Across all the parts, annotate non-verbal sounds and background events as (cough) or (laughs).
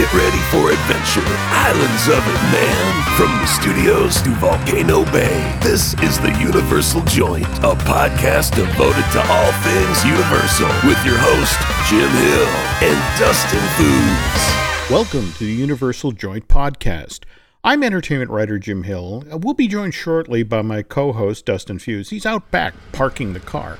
Get ready for adventure. Islands of it, man. From the studios to Volcano Bay, this is the Universal Joint, a podcast devoted to all things Universal with your host, Jim Hill and Dustin Fuhs. Welcome to the Universal Joint Podcast. I'm entertainment writer Jim Hill. Uh, we'll be joined shortly by my co host, Dustin Fuhs. He's out back parking the car.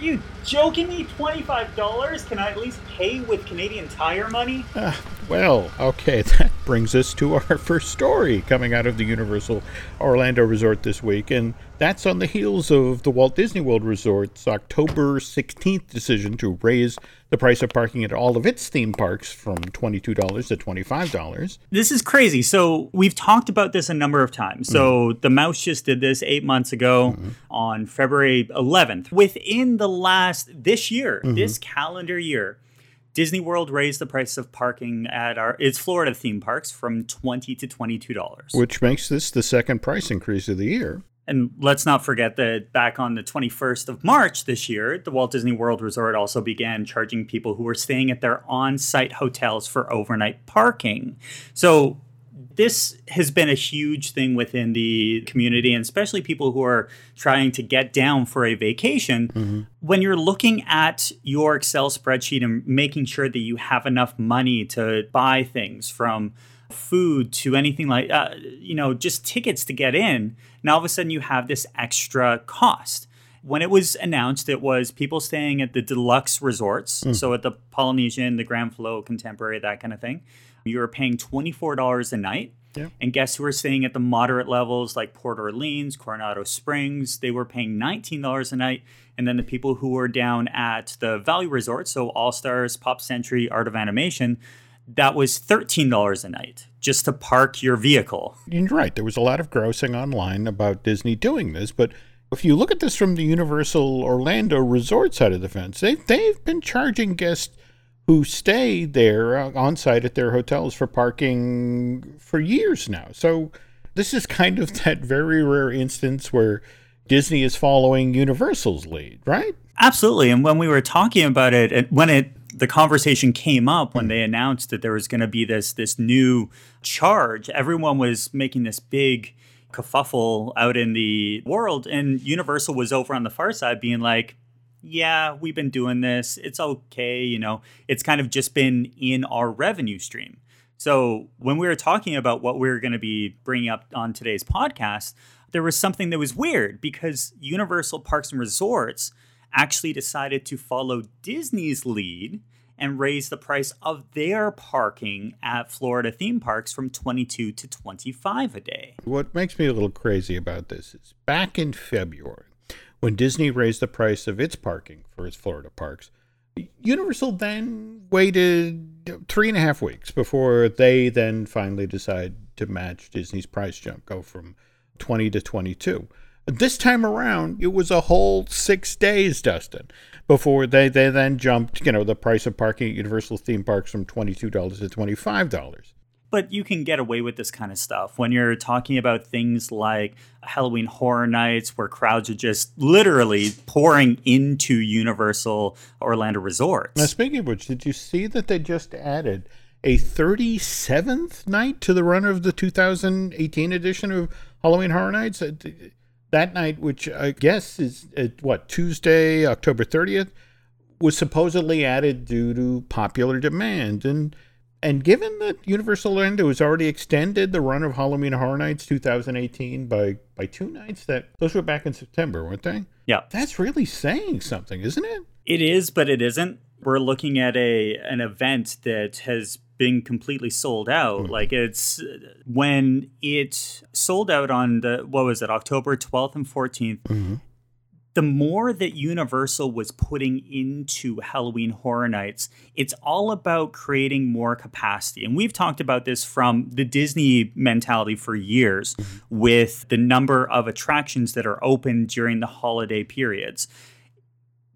Are you joking me? $25? Can I at least pay with Canadian Tire money? Uh, well, okay, (laughs) that brings us to our first story coming out of the Universal Orlando Resort this week, and that's on the heels of the Walt Disney World Resort's October 16th decision to raise the price of parking at all of its theme parks from $22 to $25. This is crazy. So, we've talked about this a number of times. So, mm-hmm. the Mouse just did this eight months ago mm-hmm. on February 11th. Within the last, this year, mm-hmm. this calendar year, Disney World raised the price of parking at our its Florida theme parks from twenty to twenty two dollars, which makes this the second price increase of the year. And let's not forget that back on the 21st of March this year, the Walt Disney World Resort also began charging people who were staying at their on site hotels for overnight parking. So this has been a huge thing within the community, and especially people who are trying to get down for a vacation. Mm-hmm. When you're looking at your Excel spreadsheet and making sure that you have enough money to buy things from food to anything like, uh, you know, just tickets to get in, now all of a sudden you have this extra cost. When it was announced, it was people staying at the deluxe resorts, mm. so at the Polynesian, the Grand Flow, Contemporary, that kind of thing. You were paying $24 a night. Yeah. And guests who were staying at the moderate levels like Port Orleans, Coronado Springs, they were paying $19 a night. And then the people who were down at the Value resorts, so All Stars, Pop Century, Art of Animation, that was $13 a night just to park your vehicle. You're right. There was a lot of grousing online about Disney doing this, but if you look at this from the Universal Orlando Resort side of the fence, they've, they've been charging guests who stay there uh, on site at their hotels for parking for years now. So this is kind of that very rare instance where Disney is following Universal's lead, right? Absolutely. And when we were talking about it, when it the conversation came up when they announced that there was going to be this this new charge. Everyone was making this big kerfuffle out in the world, and Universal was over on the far side, being like, "Yeah, we've been doing this. It's okay. You know, it's kind of just been in our revenue stream." So when we were talking about what we were going to be bringing up on today's podcast, there was something that was weird because Universal Parks and Resorts actually decided to follow Disney's lead and raise the price of their parking at Florida theme parks from 22 to 25 a day. What makes me a little crazy about this is back in February, when Disney raised the price of its parking for its Florida parks, Universal then waited three and a half weeks before they then finally decided to match Disney's price jump, go from 20 to 22. This time around, it was a whole six days, Dustin, before they, they then jumped, you know, the price of parking at Universal theme parks from $22 to $25. But you can get away with this kind of stuff when you're talking about things like Halloween Horror Nights, where crowds are just literally pouring into Universal Orlando Resorts. Now, speaking of which, did you see that they just added a 37th night to the run of the 2018 edition of Halloween Horror Nights? Uh, that night, which I guess is at, what Tuesday, October 30th, was supposedly added due to popular demand. And and given that Universal Orlando has already extended the run of Halloween Horror Nights 2018 by by two nights, that those were back in September, weren't they? Yeah, that's really saying something, isn't it? It is, but it isn't. We're looking at a an event that has been completely sold out. Mm-hmm. Like it's when it sold out on the what was it, October 12th and 14th. Mm-hmm. The more that Universal was putting into Halloween Horror Nights, it's all about creating more capacity. And we've talked about this from the Disney mentality for years mm-hmm. with the number of attractions that are open during the holiday periods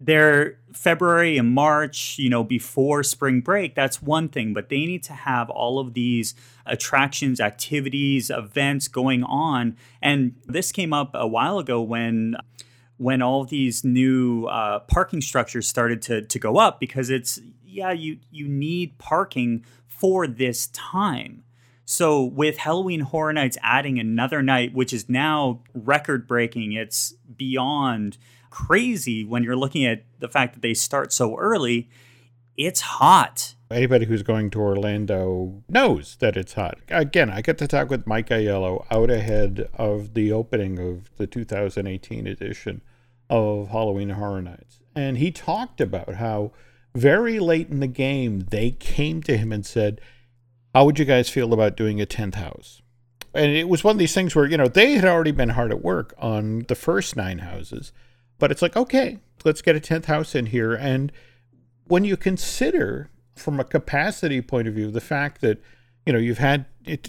they're February and March, you know, before spring break, that's one thing, but they need to have all of these attractions, activities, events going on. And this came up a while ago when when all these new uh, parking structures started to, to go up because it's yeah you you need parking for this time. So with Halloween Horror Nights adding another night, which is now record breaking, it's beyond crazy when you're looking at the fact that they start so early. It's hot. Anybody who's going to Orlando knows that it's hot. Again, I got to talk with Mike Aiello out ahead of the opening of the 2018 edition of Halloween Horror Nights. And he talked about how very late in the game they came to him and said, How would you guys feel about doing a 10th house? And it was one of these things where, you know, they had already been hard at work on the first nine houses. But it's like, okay, let's get a 10th house in here. And when you consider from a capacity point of view the fact that you know you've had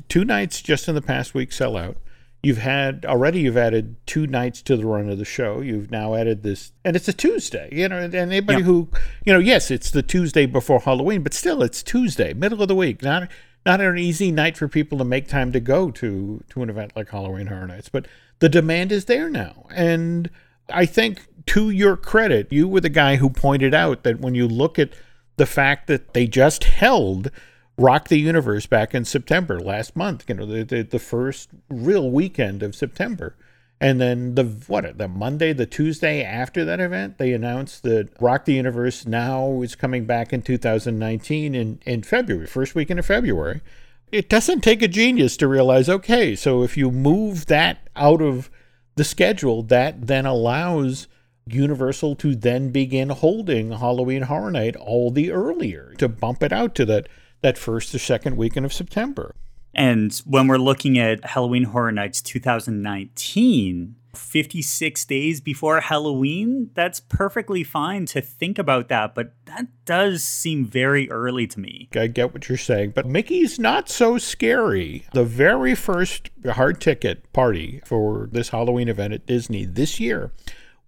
two nights just in the past week sell out you've had already you've added two nights to the run of the show you've now added this and it's a tuesday you know and anybody yeah. who you know yes it's the tuesday before halloween but still it's tuesday middle of the week not not an easy night for people to make time to go to to an event like halloween horror nights but the demand is there now and i think to your credit you were the guy who pointed out that when you look at the fact that they just held Rock the Universe back in September last month, you know, the, the, the first real weekend of September. And then the what the Monday, the Tuesday after that event, they announced that Rock the Universe now is coming back in 2019 in, in February, first weekend of February. It doesn't take a genius to realize, okay, so if you move that out of the schedule, that then allows Universal to then begin holding Halloween Horror Night all the earlier to bump it out to that that first or second weekend of September. And when we're looking at Halloween Horror Nights 2019, 56 days before Halloween, that's perfectly fine to think about that, but that does seem very early to me. I get what you're saying, but Mickey's not so scary. The very first hard ticket party for this Halloween event at Disney this year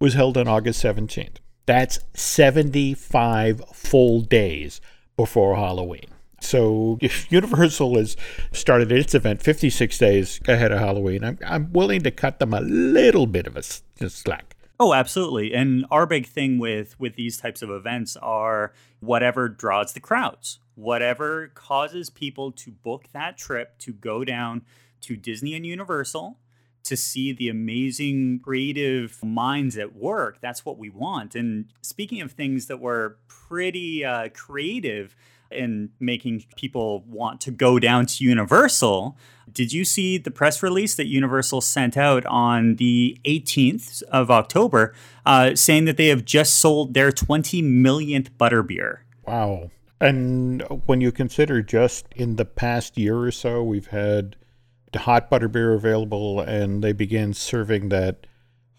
was held on August 17th. That's 75 full days before Halloween. So if (laughs) Universal has started its event 56 days ahead of Halloween, I'm, I'm willing to cut them a little bit of a slack. Oh, absolutely. And our big thing with with these types of events are whatever draws the crowds, whatever causes people to book that trip to go down to Disney and Universal to see the amazing creative minds at work. That's what we want. And speaking of things that were pretty uh, creative in making people want to go down to Universal, did you see the press release that Universal sent out on the 18th of October uh, saying that they have just sold their 20 millionth butterbeer? Wow. And when you consider just in the past year or so, we've had hot butterbeer available, and they began serving that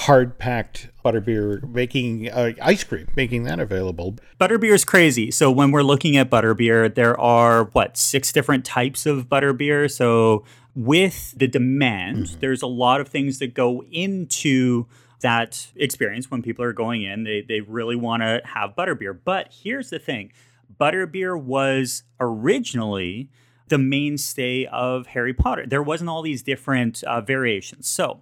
hard packed butterbeer, making uh, ice cream, making that available. Butterbeer is crazy. So when we're looking at butterbeer, there are what six different types of butterbeer. So with the demand, mm-hmm. there's a lot of things that go into that experience when people are going in. They they really want to have butterbeer. But here's the thing: butterbeer was originally the mainstay of Harry Potter. There wasn't all these different uh, variations. So,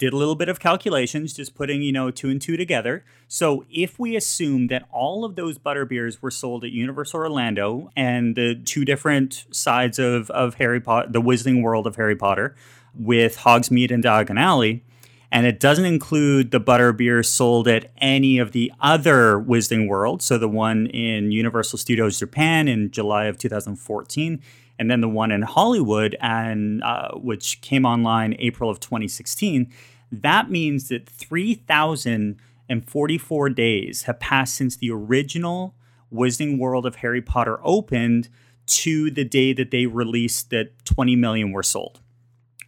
did a little bit of calculations, just putting, you know, two and two together. So, if we assume that all of those butterbeers were sold at Universal Orlando and the two different sides of, of Harry Potter, the Wizarding World of Harry Potter, with Hogsmeade and Diagon Alley, and it doesn't include the butter butterbeer sold at any of the other Wizarding Worlds. So the one in Universal Studios Japan in July of 2014, and then the one in Hollywood, and uh, which came online April of 2016. That means that 3,044 days have passed since the original Wizarding World of Harry Potter opened to the day that they released that 20 million were sold.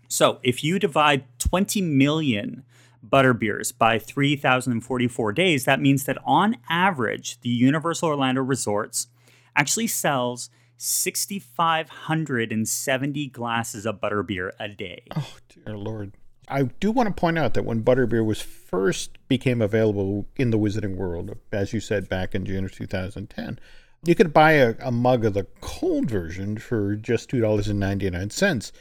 So if you divide 20 million butterbeers by 3,044 days, that means that on average, the Universal Orlando Resorts actually sells 6,570 glasses of butterbeer a day. Oh, dear Lord. I do want to point out that when butterbeer was first became available in the Wizarding World, as you said back in June of 2010, you could buy a, a mug of the cold version for just $2.99.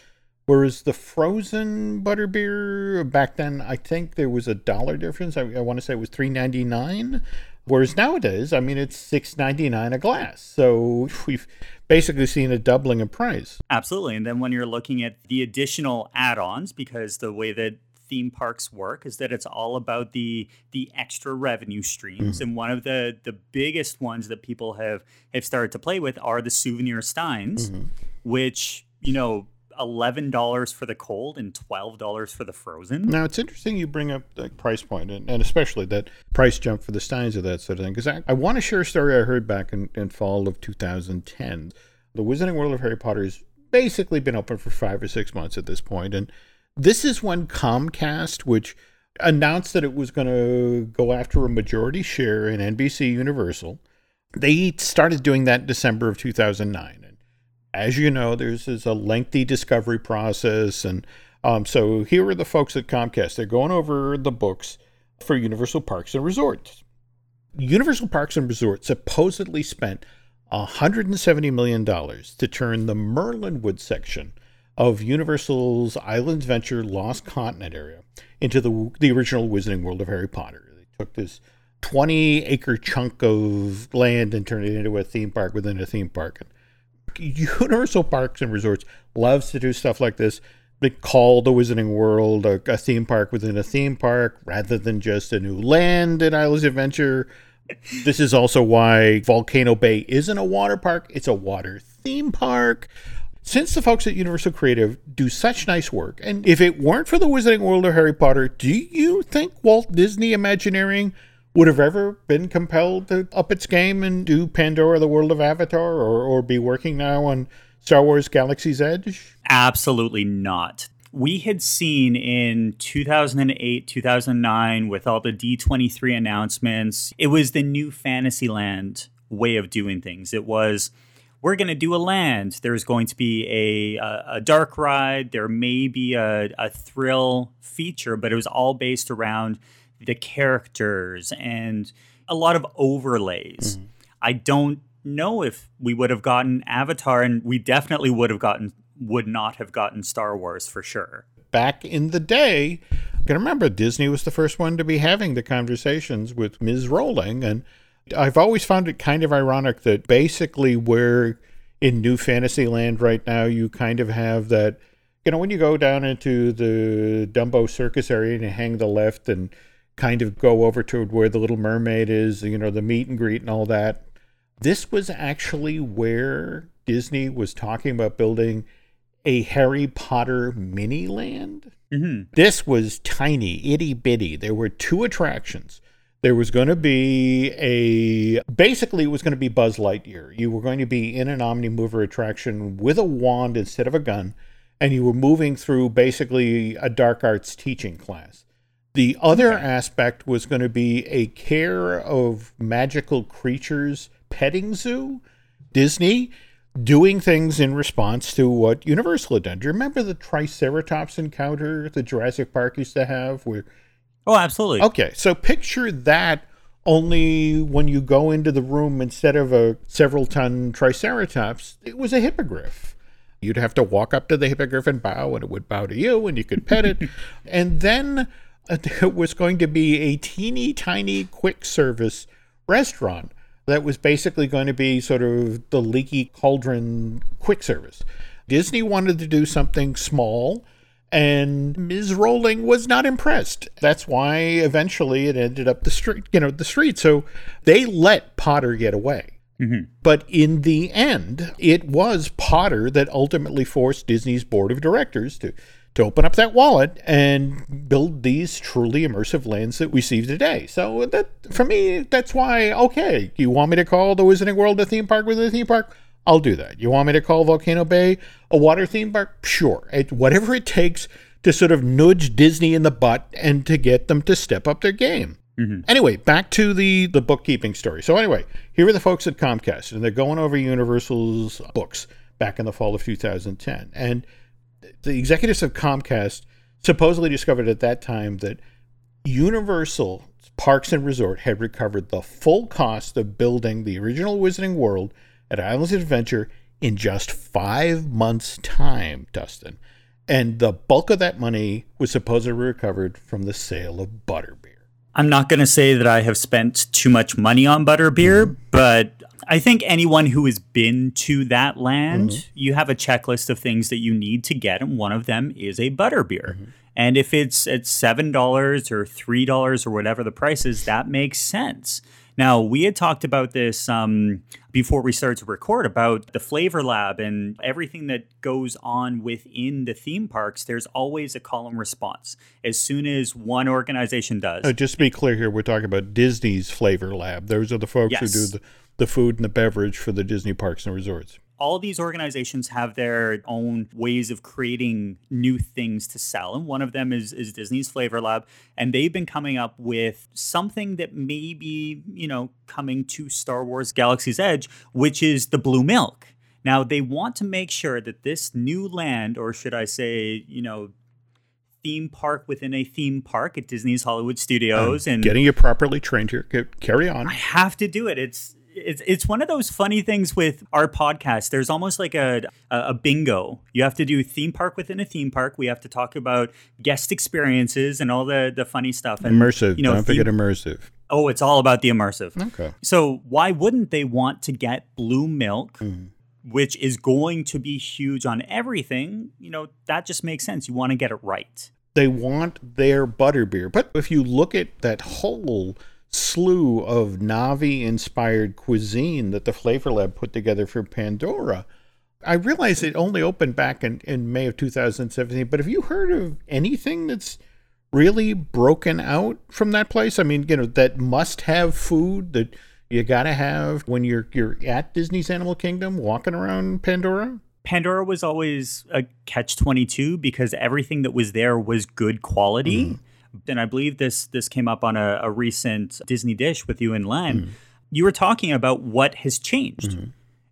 Whereas the frozen butterbeer back then, I think there was a dollar difference. I, I want to say it was three ninety nine. Whereas nowadays, I mean, it's six ninety nine a glass. So (laughs) we've basically seen a doubling of price. Absolutely. And then when you're looking at the additional add-ons, because the way that theme parks work is that it's all about the the extra revenue streams mm. and one of the the biggest ones that people have have started to play with are the souvenir steins mm-hmm. which you know $11 for the cold and $12 for the frozen. Now, it's interesting you bring up the price point and, and especially that price jump for the Steins of that sort of thing. Because I, I want to share a story I heard back in, in fall of 2010. The Wizarding World of Harry Potter has basically been open for five or six months at this point, And this is when Comcast, which announced that it was going to go after a majority share in NBC Universal, they started doing that December of 2009. As you know, there's, there's a lengthy discovery process. And um, so here are the folks at Comcast. They're going over the books for Universal Parks and Resorts. Universal Parks and Resorts supposedly spent $170 million to turn the Merlinwood section of Universal's Islands Venture Lost Continent area into the, the original Wizarding World of Harry Potter. They took this 20 acre chunk of land and turned it into a theme park within a theme park. And Universal Parks and Resorts loves to do stuff like this. They call the Wizarding World a, a theme park within a theme park rather than just a new land in Islands Adventure. This is also why Volcano Bay isn't a water park, it's a water theme park since the folks at Universal Creative do such nice work, and if it weren't for the Wizarding World of Harry Potter, do you think Walt Disney Imagineering would have ever been compelled to up its game and do Pandora, the World of Avatar, or, or be working now on Star Wars Galaxy's Edge? Absolutely not. We had seen in 2008, 2009, with all the D23 announcements, it was the new Fantasyland way of doing things. It was we're going to do a land. There's going to be a, a, a dark ride. There may be a, a thrill feature, but it was all based around the characters and a lot of overlays. Mm-hmm. I don't know if we would have gotten Avatar, and we definitely would have gotten would not have gotten Star Wars for sure. Back in the day, I can remember Disney was the first one to be having the conversations with Ms. Rowling, and I've always found it kind of ironic that basically we're in New Fantasyland right now, you kind of have that, you know, when you go down into the Dumbo circus area and you hang the left and kind of go over to where the Little Mermaid is, you know, the meet and greet and all that. This was actually where Disney was talking about building a Harry Potter mini land. Mm-hmm. This was tiny, itty bitty. There were two attractions there was going to be a basically it was going to be Buzz Lightyear. You were going to be in an Omnimover attraction with a wand instead of a gun, and you were moving through basically a dark arts teaching class. The other okay. aspect was going to be a care of magical creatures petting zoo. Disney doing things in response to what Universal had done. Do you remember the Triceratops encounter the Jurassic Park used to have where Oh, absolutely. Okay, so picture that only when you go into the room instead of a several ton triceratops, it was a hippogriff. You'd have to walk up to the hippogriff and bow, and it would bow to you, and you could pet it. (laughs) and then (laughs) there was going to be a teeny tiny quick service restaurant that was basically going to be sort of the leaky cauldron quick service. Disney wanted to do something small and Ms. Rowling was not impressed. That's why eventually it ended up the street, you know, the street. So they let Potter get away. Mm-hmm. But in the end, it was Potter that ultimately forced Disney's board of directors to to open up that wallet and build these truly immersive lands that we see today. So that for me, that's why okay, you want me to call the Wizarding World a theme park with a theme park? I'll do that. You want me to call Volcano Bay a water theme park? Sure. It, whatever it takes to sort of nudge Disney in the butt and to get them to step up their game. Mm-hmm. Anyway, back to the the bookkeeping story. So anyway, here are the folks at Comcast, and they're going over Universal's books back in the fall of 2010. And the executives of Comcast supposedly discovered at that time that Universal Parks and Resort had recovered the full cost of building the original Wizarding World at Islands Adventure in just five months' time, Dustin. And the bulk of that money was supposedly recovered from the sale of butterbeer. I'm not going to say that I have spent too much money on butterbeer, mm-hmm. but I think anyone who has been to that land, mm-hmm. you have a checklist of things that you need to get, and one of them is a butterbeer. Mm-hmm. And if it's at seven dollars or three dollars or whatever the price is, that makes sense. Now, we had talked about this um, before we started to record about the Flavor Lab and everything that goes on within the theme parks. There's always a call and response. As soon as one organization does. Uh, just to be clear here, we're talking about Disney's Flavor Lab. Those are the folks yes. who do the, the food and the beverage for the Disney parks and resorts all these organizations have their own ways of creating new things to sell. And one of them is, is Disney's Flavor Lab. And they've been coming up with something that may be, you know, coming to Star Wars Galaxy's Edge, which is the blue milk. Now, they want to make sure that this new land, or should I say, you know, theme park within a theme park at Disney's Hollywood Studios, and getting you properly trained here. Carry on. I have to do it. It's it's it's one of those funny things with our podcast. There's almost like a, a bingo. You have to do theme park within a theme park. We have to talk about guest experiences and all the the funny stuff. And, immersive. You know, don't forget immersive. Oh, it's all about the immersive. Okay. So why wouldn't they want to get blue milk? Mm. Which is going to be huge on everything, you know, that just makes sense. You want to get it right. They want their butterbeer. But if you look at that whole slew of Na'vi inspired cuisine that the Flavor Lab put together for Pandora. I realize it only opened back in, in May of 2017, but have you heard of anything that's really broken out from that place? I mean, you know, that must have food that you got to have when you're you're at Disney's Animal Kingdom walking around Pandora? Pandora was always a catch 22 because everything that was there was good quality. Mm-hmm and I believe this this came up on a, a recent Disney Dish with you and Len. Mm. You were talking about what has changed, mm-hmm.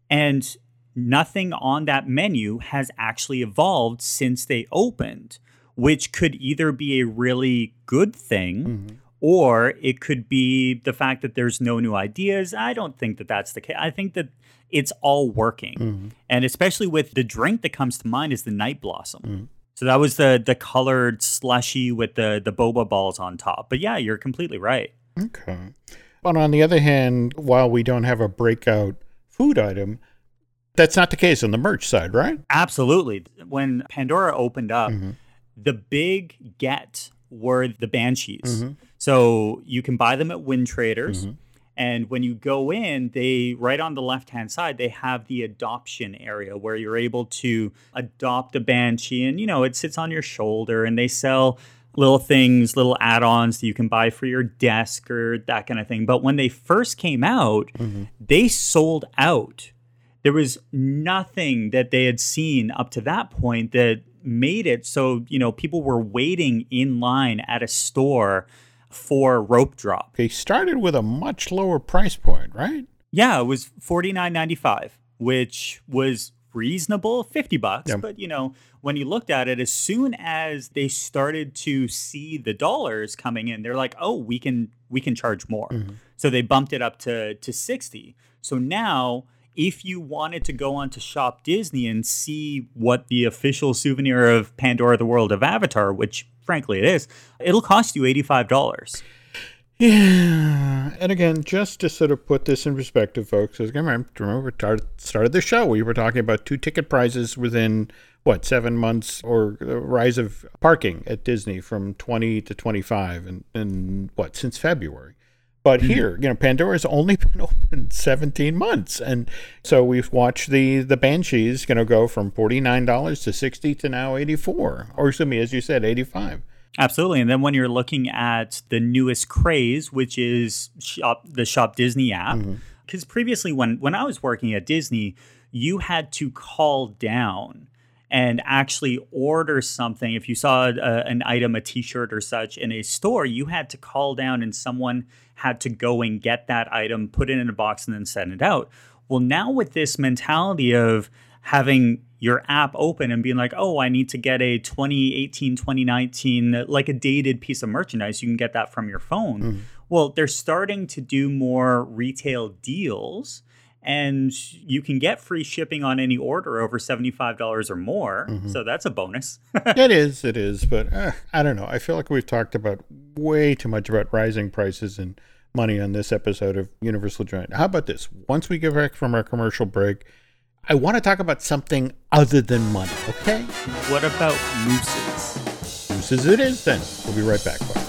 and nothing on that menu has actually evolved since they opened, which could either be a really good thing. Mm-hmm. Or it could be the fact that there's no new ideas. I don't think that that's the case. I think that it's all working. Mm-hmm. And especially with the drink that comes to mind is the Night Blossom. So that was the the colored slushy with the the boba balls on top. But yeah, you're completely right. Okay. But on the other hand, while we don't have a breakout food item, that's not the case on the merch side, right? Absolutely. When Pandora opened up, mm-hmm. the big get were the banshees. Mm-hmm. So you can buy them at Wind Traders. Mm-hmm. And when you go in, they right on the left hand side, they have the adoption area where you're able to adopt a banshee and you know, it sits on your shoulder and they sell little things, little add-ons that you can buy for your desk or that kind of thing. But when they first came out, mm-hmm. they sold out. There was nothing that they had seen up to that point that made it so, you know, people were waiting in line at a store for rope drop. They started with a much lower price point, right? Yeah, it was forty nine ninety five, which was reasonable, fifty bucks. But you know, when you looked at it, as soon as they started to see the dollars coming in, they're like, "Oh, we can we can charge more." Mm-hmm. So they bumped it up to to sixty. So now if you wanted to go on to Shop Disney and see what the official souvenir of Pandora the World of Avatar, which frankly it is, it'll cost you $85. Yeah, and again, just to sort of put this in perspective, folks, as remember we started the show, we were talking about two ticket prices within what seven months, or the rise of parking at Disney from twenty to twenty five, and and what since February. But mm-hmm. here, you know, Pandora's only (laughs) been open 17 months, and so we've watched the the Banshees, you know, go from forty nine dollars to sixty to now 84, or excuse me, as you said, 85. Absolutely, and then when you're looking at the newest craze, which is shop the Shop Disney app, because mm-hmm. previously when when I was working at Disney, you had to call down and actually order something. If you saw a, an item, a T-shirt or such in a store, you had to call down, and someone had to go and get that item, put it in a box, and then send it out. Well, now with this mentality of having your app open and being like, oh, I need to get a 2018, 2019, like a dated piece of merchandise, you can get that from your phone. Mm. Well, they're starting to do more retail deals and you can get free shipping on any order over $75 or more. Mm-hmm. So that's a bonus. (laughs) it is, it is, but uh, I don't know. I feel like we've talked about way too much about rising prices and money on this episode of Universal Joint. How about this? Once we get back from our commercial break, I want to talk about something other than money, okay? what about mooses? Mooses it is then. We'll be right back.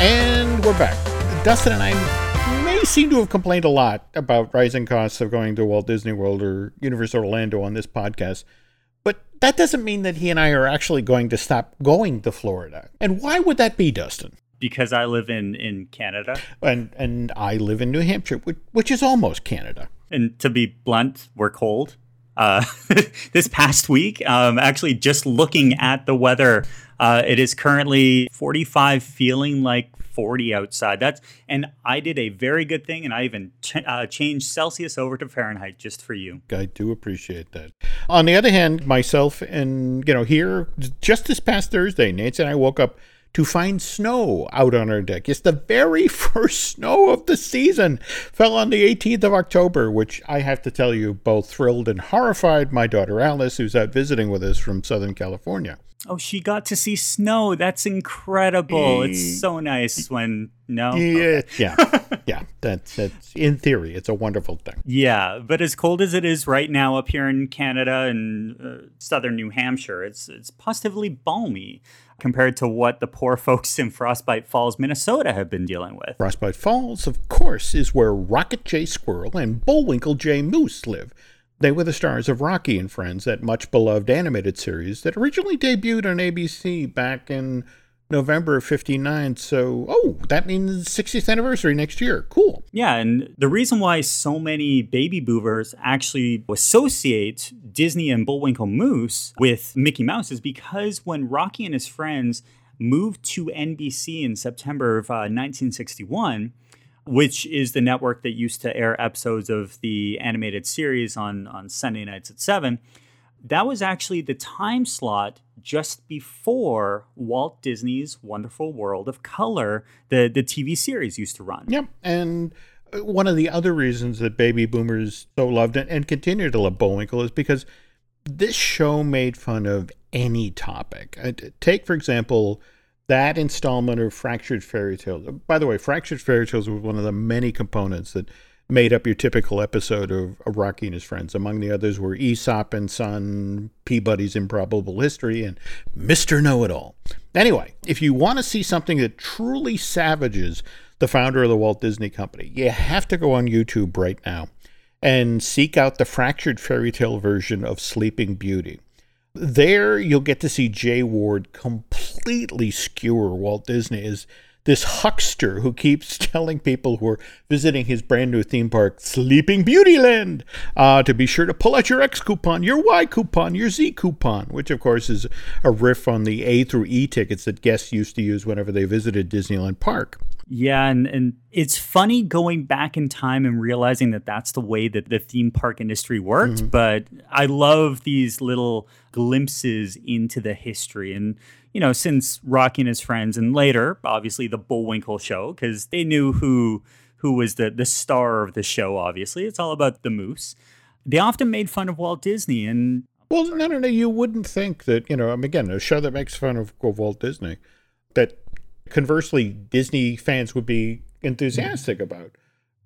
And we're back. Dustin and I may seem to have complained a lot about rising costs of going to Walt Disney World or Universal Orlando on this podcast, but that doesn't mean that he and I are actually going to stop going to Florida. And why would that be, Dustin? Because I live in, in Canada. And and I live in New Hampshire, which, which is almost Canada. And to be blunt, we're cold. Uh, (laughs) this past week, um, actually, just looking at the weather, uh, it is currently 45, feeling like 40 outside. That's and I did a very good thing, and I even ch- uh, changed Celsius over to Fahrenheit just for you. I do appreciate that. On the other hand, myself and you know here just this past Thursday, Nancy and I woke up to find snow out on our deck. It's the very (laughs) first snow of the season. Fell on the 18th of October, which I have to tell you both thrilled and horrified my daughter Alice, who's out visiting with us from Southern California. Oh, she got to see snow. That's incredible. It's so nice when no. Yeah, (laughs) yeah, yeah. That's that's in theory, it's a wonderful thing. Yeah, but as cold as it is right now up here in Canada and uh, southern New Hampshire, it's it's positively balmy compared to what the poor (laughs) folks in Frostbite Falls, Minnesota have been dealing with. Frostbite Falls, of course, is where Rocket J. Squirrel and Bullwinkle J. Moose live. They were the stars of Rocky and Friends, that much beloved animated series that originally debuted on ABC back in November of 59. So, oh, that means 60th anniversary next year. Cool. Yeah, and the reason why so many baby boomers actually associate Disney and Bullwinkle Moose with Mickey Mouse is because when Rocky and his friends moved to NBC in September of uh, 1961, which is the network that used to air episodes of the animated series on, on Sunday nights at 7, that was actually the time slot just before Walt Disney's Wonderful World of Color, the, the TV series used to run. Yep. And uh, one of the other reasons that baby boomers so loved it and continue to love Bullwinkle is because this show made fun of any topic. Uh, Take, for example, that installment of Fractured Fairy Tales. By the way, Fractured Fairy Tales was one of the many components that made up your typical episode of, of Rocky and his friends. Among the others were Aesop and Son, Peabody's Improbable History, and Mr. Know It All. Anyway, if you want to see something that truly savages the founder of the Walt Disney Company, you have to go on YouTube right now and seek out the Fractured Fairy Tale version of Sleeping Beauty. There, you'll get to see Jay Ward completely skewer Walt Disney as this huckster who keeps (laughs) telling people who are visiting his brand new theme park, Sleeping Beautyland, uh, to be sure to pull out your X coupon, your Y coupon, your Z coupon, which of course is a riff on the A through E tickets that guests used to use whenever they visited Disneyland Park. Yeah, and, and it's funny going back in time and realizing that that's the way that the theme park industry worked. But I love these little glimpses into the history. And, you know, since Rocky and his friends, and later, obviously, the Bullwinkle show, because they knew who who was the, the star of the show, obviously. It's all about the moose. They often made fun of Walt Disney. And Well, no, no, no. You wouldn't think that, you know, I mean, again, a show that makes fun of, of Walt Disney, that conversely Disney fans would be mm-hmm. enthusiastic about.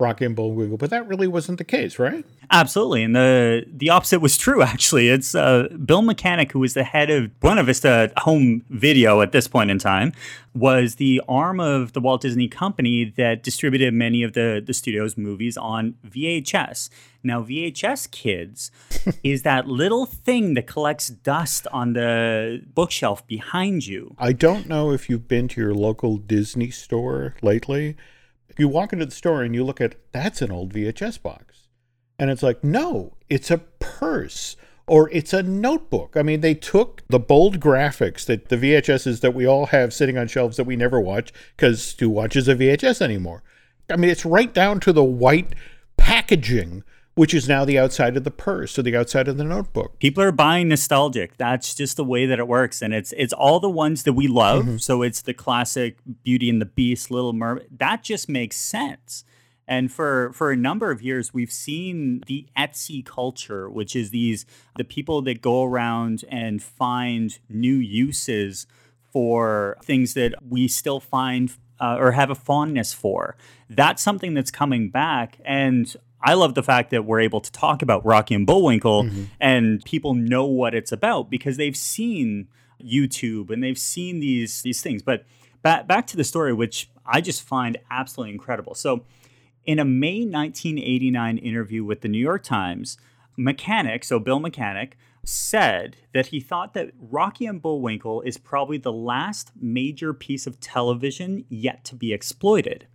Rocky and Bullwinkle, but that really wasn't the case, right? Absolutely, and the the opposite was true. Actually, it's uh, Bill Mechanic, who was the head of Buena Vista Home Video at this point in time, was the arm of the Walt Disney Company that distributed many of the the studio's movies on VHS. Now, VHS kids (laughs) is that little thing that collects dust on the bookshelf behind you. I don't know if you've been to your local Disney store lately. You walk into the store and you look at that's an old VHS box. And it's like, no, it's a purse or it's a notebook. I mean, they took the bold graphics that the VHSs that we all have sitting on shelves that we never watch because who watches a VHS anymore? I mean, it's right down to the white packaging which is now the outside of the purse or the outside of the notebook. People are buying nostalgic. That's just the way that it works, and it's it's all the ones that we love. Mm-hmm. So it's the classic Beauty and the Beast, Little Mermaid. That just makes sense. And for for a number of years, we've seen the Etsy culture, which is these the people that go around and find new uses for things that we still find uh, or have a fondness for. That's something that's coming back, and I love the fact that we're able to talk about Rocky and Bullwinkle mm-hmm. and people know what it's about because they've seen YouTube and they've seen these these things. But back back to the story, which I just find absolutely incredible. So, in a May 1989 interview with the New York Times, Mechanic, so Bill Mechanic, said that he thought that Rocky and Bullwinkle is probably the last major piece of television yet to be exploited.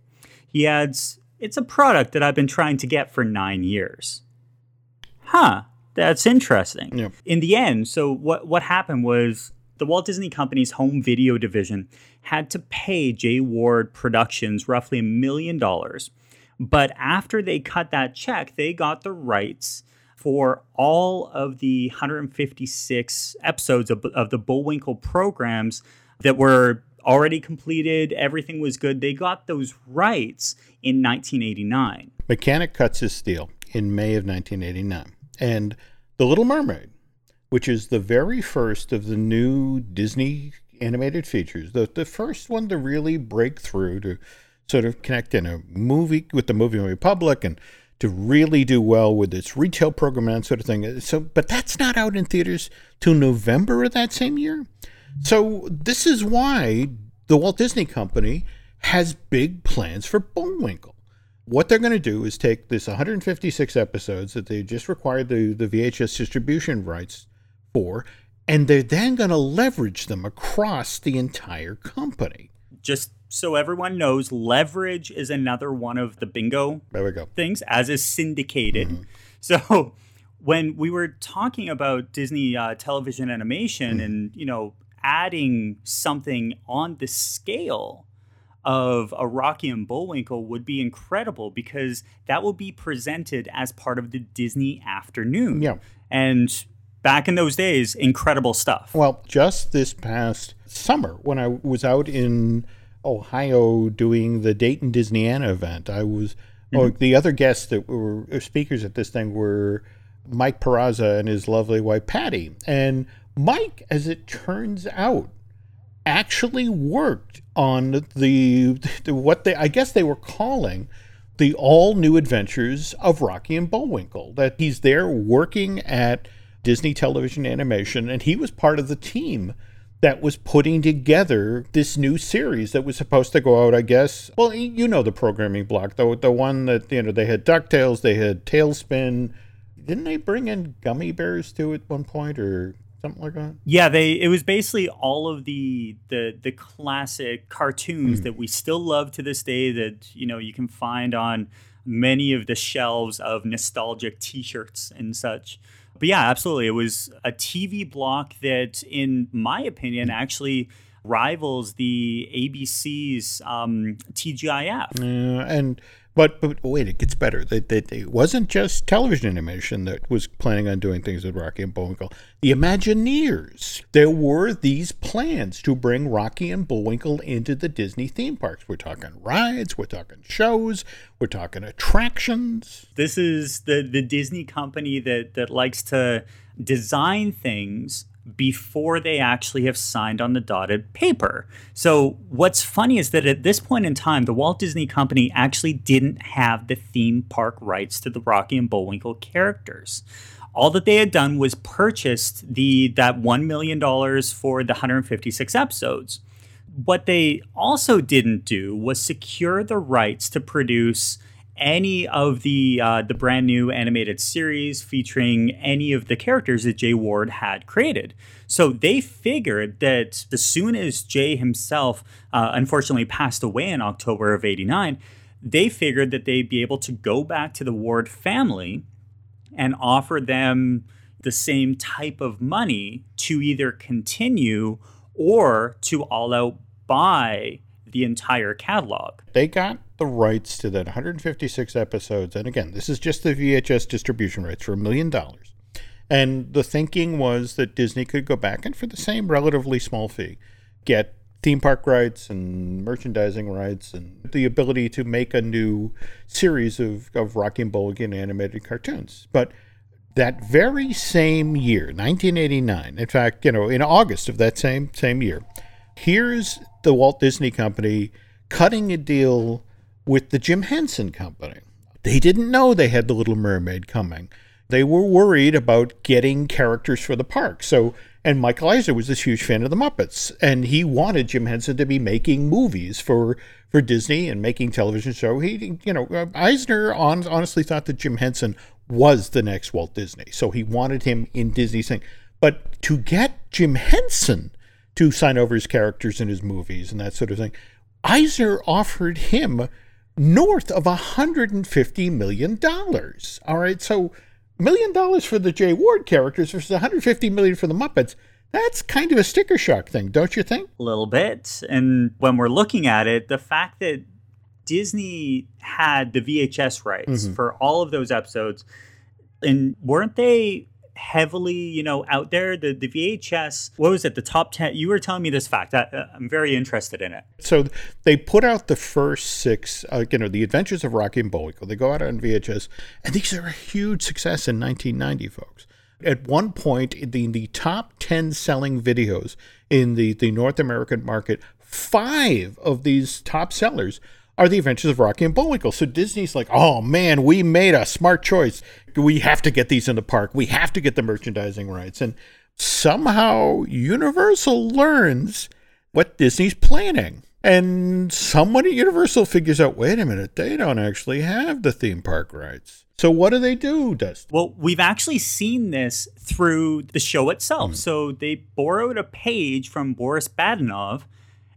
He adds, It's a product that I've been trying to get for nine years. Huh, that's interesting. Yep. In the end, so what, what happened was the Walt Disney Company's home video division had to pay Jay Ward Productions roughly a million dollars. But after they cut that check, they got the rights for all of the 156 episodes of, of the Bullwinkle programs that were already completed. Everything was good. They got those rights in 1989. Mechanic cuts his steel in May of 1989. And The Little Mermaid, which is the very first of the new Disney animated features, the, the first one to really break through to sort of connect in a movie with the movie Republic and to really do well with its retail program and sort of thing. So, but that's not out in theaters till November of that same year. So this is why the Walt Disney Company has big plans for Bullwinkle. What they're going to do is take this 156 episodes that they just required the, the VHS distribution rights for, and they're then going to leverage them across the entire company. Just so everyone knows, leverage is another one of the bingo There we go. things, as is syndicated. So when we were talking about Disney uh, television animation and you know adding something on the scale of a Rocky and Bullwinkle would be incredible because that will be presented as part of the Disney afternoon. Yeah. And back in those days, incredible stuff. Well, just this past summer, when I was out in Ohio doing the Dayton Disneyana event, I was. Mm-hmm. Oh, the other guests that were speakers at this thing were Mike Peraza and his lovely wife Patty. And Mike, as it turns out, actually worked on the, the what they I guess they were calling the all new adventures of Rocky and Bullwinkle. That he's there working at Disney Television Animation, and he was part of the team that was putting together this new series that was supposed to go out. I guess. Well, you know the programming block, the the one that you know they had Ducktales, they had TaleSpin. Didn't they bring in Gummi Bears too at one point, or something like that? Yeah, they it was basically all of the the the classic cartoons that we still love to this day that you know you can find on many of the shelves of nostalgic t-shirts and such. But yeah, absolutely. It was a TV block that in my opinion actually rivals the ABC's um, TGIF. Yeah, and but but wait, it gets better. It wasn't just television animation that was planning on doing things with Rocky and Bullwinkle. The Imagineers. There were these plans to bring Rocky and Bullwinkle into the Disney theme parks. We're talking rides, we're talking shows, we're talking attractions. This is the the Disney company that that likes to design things before they actually have signed on the dotted paper. So, what's funny is that at this point in time, the Walt Disney Company actually didn't have the theme park rights to the Rocky and Bullwinkle characters. All that they had done was purchased the that $1 million for the 156 episodes. What they also didn't do was secure the rights to produce any of the uh, the brand new animated series featuring any of the characters that Jay Ward had created. So they figured that as soon as Jay himself uh, unfortunately passed away in October of '89, they figured that they'd be able to go back to the Ward family and offer them the same type of money to either continue or to all out buy the entire catalog. They got the rights to that 156 episodes. And again, this is just the VHS distribution rights for a million dollars. And the thinking was that Disney could go back and, for the same relatively small fee, get theme park rights and merchandising rights and the ability to make a new series of, of Rocky and Bullwinkle animated cartoons. But that very same year, 1989, in fact, you know, in August of that same same year, here's the Walt Disney Company cutting a deal with the Jim Henson Company. They didn't know they had The Little Mermaid coming. They were worried about getting characters for the park. So, and Michael Eisner was this huge fan of the Muppets, and he wanted Jim Henson to be making movies for for Disney and making television show. He, you know, Eisner on, honestly thought that Jim Henson was the next Walt Disney, so he wanted him in Disney's thing. But to get Jim Henson to sign over his characters in his movies and that sort of thing, Eisner offered him north of $150 million. All right, so million dollars for the Jay Ward characters versus 150 million for the Muppets. That's kind of a sticker shock thing, don't you think? A little bit. And when we're looking at it, the fact that Disney had the VHS rights mm-hmm. for all of those episodes, and weren't they heavily, you know, out there. The the VHS, what was it? The top ten. You were telling me this fact. I, I'm very interested in it. So they put out the first six, uh, you know, the Adventures of Rocky and Bullwinkle. They go out on VHS, and these are a huge success in 1990, folks. At one point, in the, the top 10 selling videos in the, the North American market, five of these top sellers are the Adventures of Rocky and Bullwinkle. So Disney's like, oh man, we made a smart choice. We have to get these in the park. We have to get the merchandising rights. And somehow Universal learns what Disney's planning. And someone at Universal figures out, wait a minute, they don't actually have the theme park rights. So what do they do, Dustin? Well, we've actually seen this through the show itself. Mm. So they borrowed a page from Boris Badenov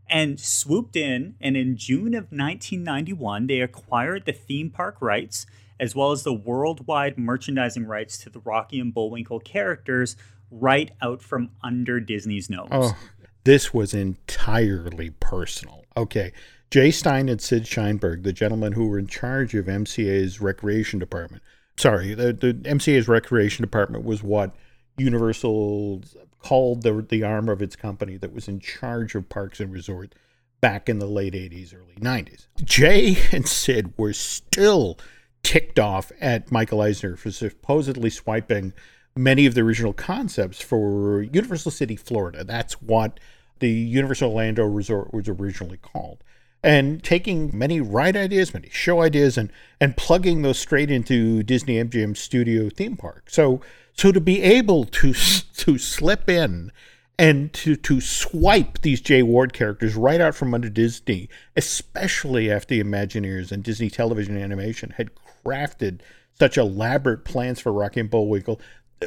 and swooped in. And in June of 1991, they acquired the theme park rights as well as the worldwide merchandising rights to the Rocky and Bullwinkle characters right out from under Disney's nose. Oh, this was entirely personal. Okay. Jay Stein and Sid Sheinberg, the gentlemen who were in charge of MCA's recreation department. Sorry, the, the MCA's recreation department was what Universal called the, the arm of its company that was in charge of parks and resorts back in the late 80s, early 90s. Jay and Sid were still ticked off at Michael Eisner for supposedly swiping many of the original concepts for Universal City, Florida. That's what the Universal Orlando Resort was originally called. And taking many ride ideas, many show ideas, and and plugging those straight into Disney MGM Studio theme park. So so to be able to (laughs) to slip in and to to swipe these Jay Ward characters right out from under Disney, especially after the Imagineers and Disney Television Animation had crafted such elaborate plans for Rocky and Bullwinkle.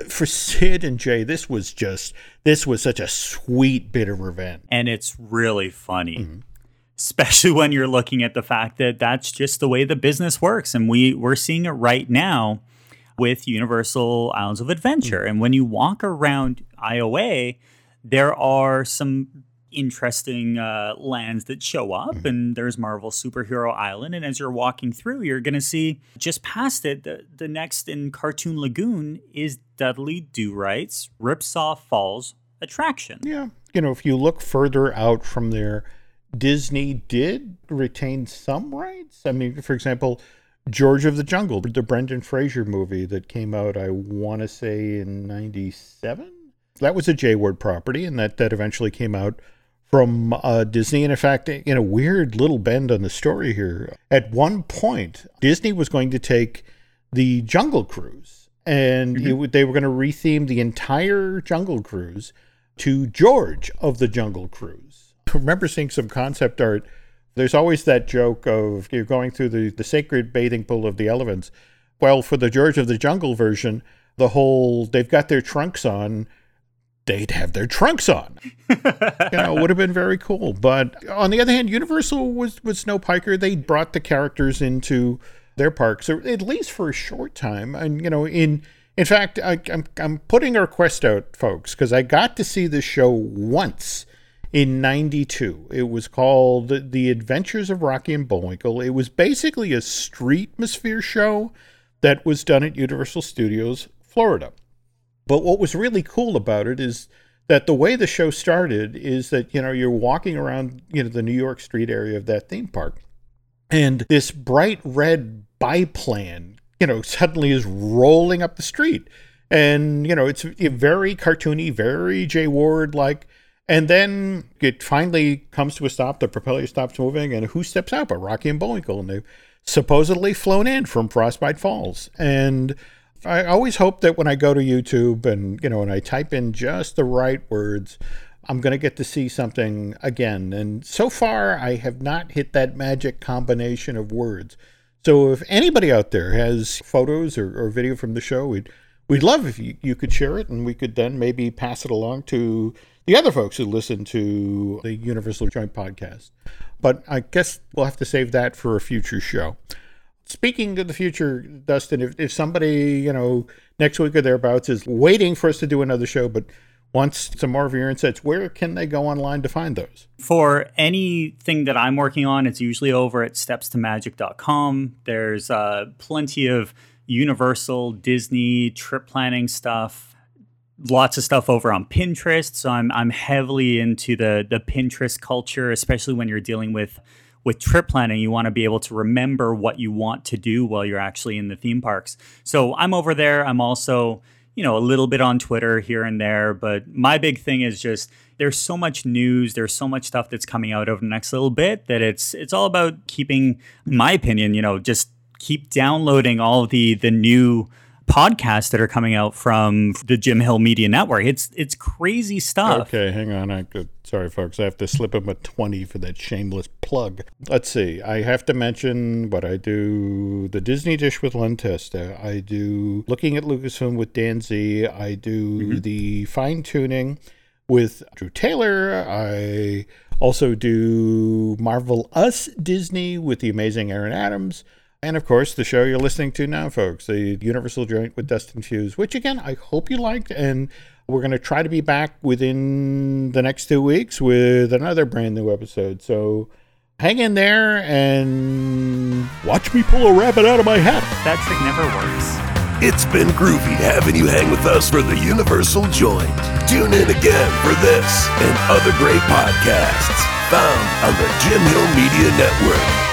For Sid and Jay, this was just this was such a sweet bit of revenge, and it's really funny. Mm-hmm especially when you're looking at the fact that that's just the way the business works and we we're seeing it right now with Universal Islands of Adventure. Mm-hmm. And when you walk around IOA, there are some interesting uh, lands that show up, mm-hmm. and there's Marvel Superhero Island. And as you're walking through, you're going to see just past it, the, the next in Cartoon Lagoon is Dudley Do Right's Ripsaw Falls attraction. Yeah. You know, if you look further out from there, Disney did retain some rights. I mean, for example, George of the Jungle, the Brendan Fraser movie that came out, I want to say in 97. That was a Jay Ward property, and that, that eventually came out from uh, Disney. And in fact, in a weird little bend on the story here, at one point, Disney was going to take the Jungle Cruise, and Mm-hmm. it, they were going to retheme the entire Jungle Cruise to George of the Jungle Cruise. I remember seeing some concept art. There's always that joke of you're going through the, the sacred bathing pool of the elephants. Well, for the George of the Jungle version, the whole they've got their trunks on, they'd have their trunks on. (laughs) you know, it would have been very cool. But on the other hand, Universal was was Snow Piker. They brought the characters into their parks, or at least for a short time. And you know, in in fact, I, I'm I'm putting a request out, folks, because I got to see this show once in 92 it was called the adventures of rocky and bullwinkle it was basically a streetmosphere show that was done at universal studios florida but what was really cool about it is that the way the show started is that you know you're walking around you know the new york street area of that theme park and this bright red biplane you know (laughs) suddenly is rolling up the street and you know it's very cartoony very jay ward like and then it finally comes to a stop. The propeller stops moving, and who steps out but Rocky and Bullwinkle? And they've supposedly flown in from Frostbite Falls. And I always hope that when I go to YouTube and you know, and I type in just the right words, I'm going to get to see something again. And so far, I have not hit that magic combination of words. So if anybody out there has photos or, or video from the show, we'd we'd love if you, you could share it, and we could then maybe pass it along to the other folks who listen to the Universal Joint podcast. But I guess we'll have to save that for a future show. Speaking of the future, Dustin, if, if somebody, you know, next week or thereabouts is waiting for us to do another show, but wants some more of your insights, where can they go online to find those? For anything that I'm working on, it's usually over at stepstomagic.com. There's uh, plenty of Universal, Disney, trip planning stuff. Lots of stuff over on Pinterest. So I'm I'm heavily into the the Pinterest culture, especially when you're dealing with with trip planning. You want to be able to remember what you want to do while you're actually in the theme parks. So I'm over there. I'm also you know, a little bit on Twitter here and there, but my big thing is just there's so much news, there's so much stuff that's coming out over the next little bit that it's it's all about keeping, in my opinion, you know, just keep downloading all the the new podcasts that are coming out from the Jim Hill Media Network. It's it's crazy stuff. Okay, hang on. I could, sorry, folks. I have to slip him a 20 for that shameless plug. Let's see. I have to mention what I do the Disney Dish with Len Testa. I do Looking at Lucasfilm with Dan Z. I do mm-hmm. the fine tuning with Drew Taylor. I also do Marvel Us Disney with the amazing Aaron Adams. And of course, the show you're listening to now, folks, the Universal Joint with Dustin Fuhs, which again, I hope you liked. And we're going to try to be back within the next two weeks with another brand new episode. So hang in there and watch me pull a rabbit out of my hat. That trick never works. It's been groovy having you hang with us for the Universal Joint. Tune in again for this and other great podcasts found on the Jim Hill Media Network.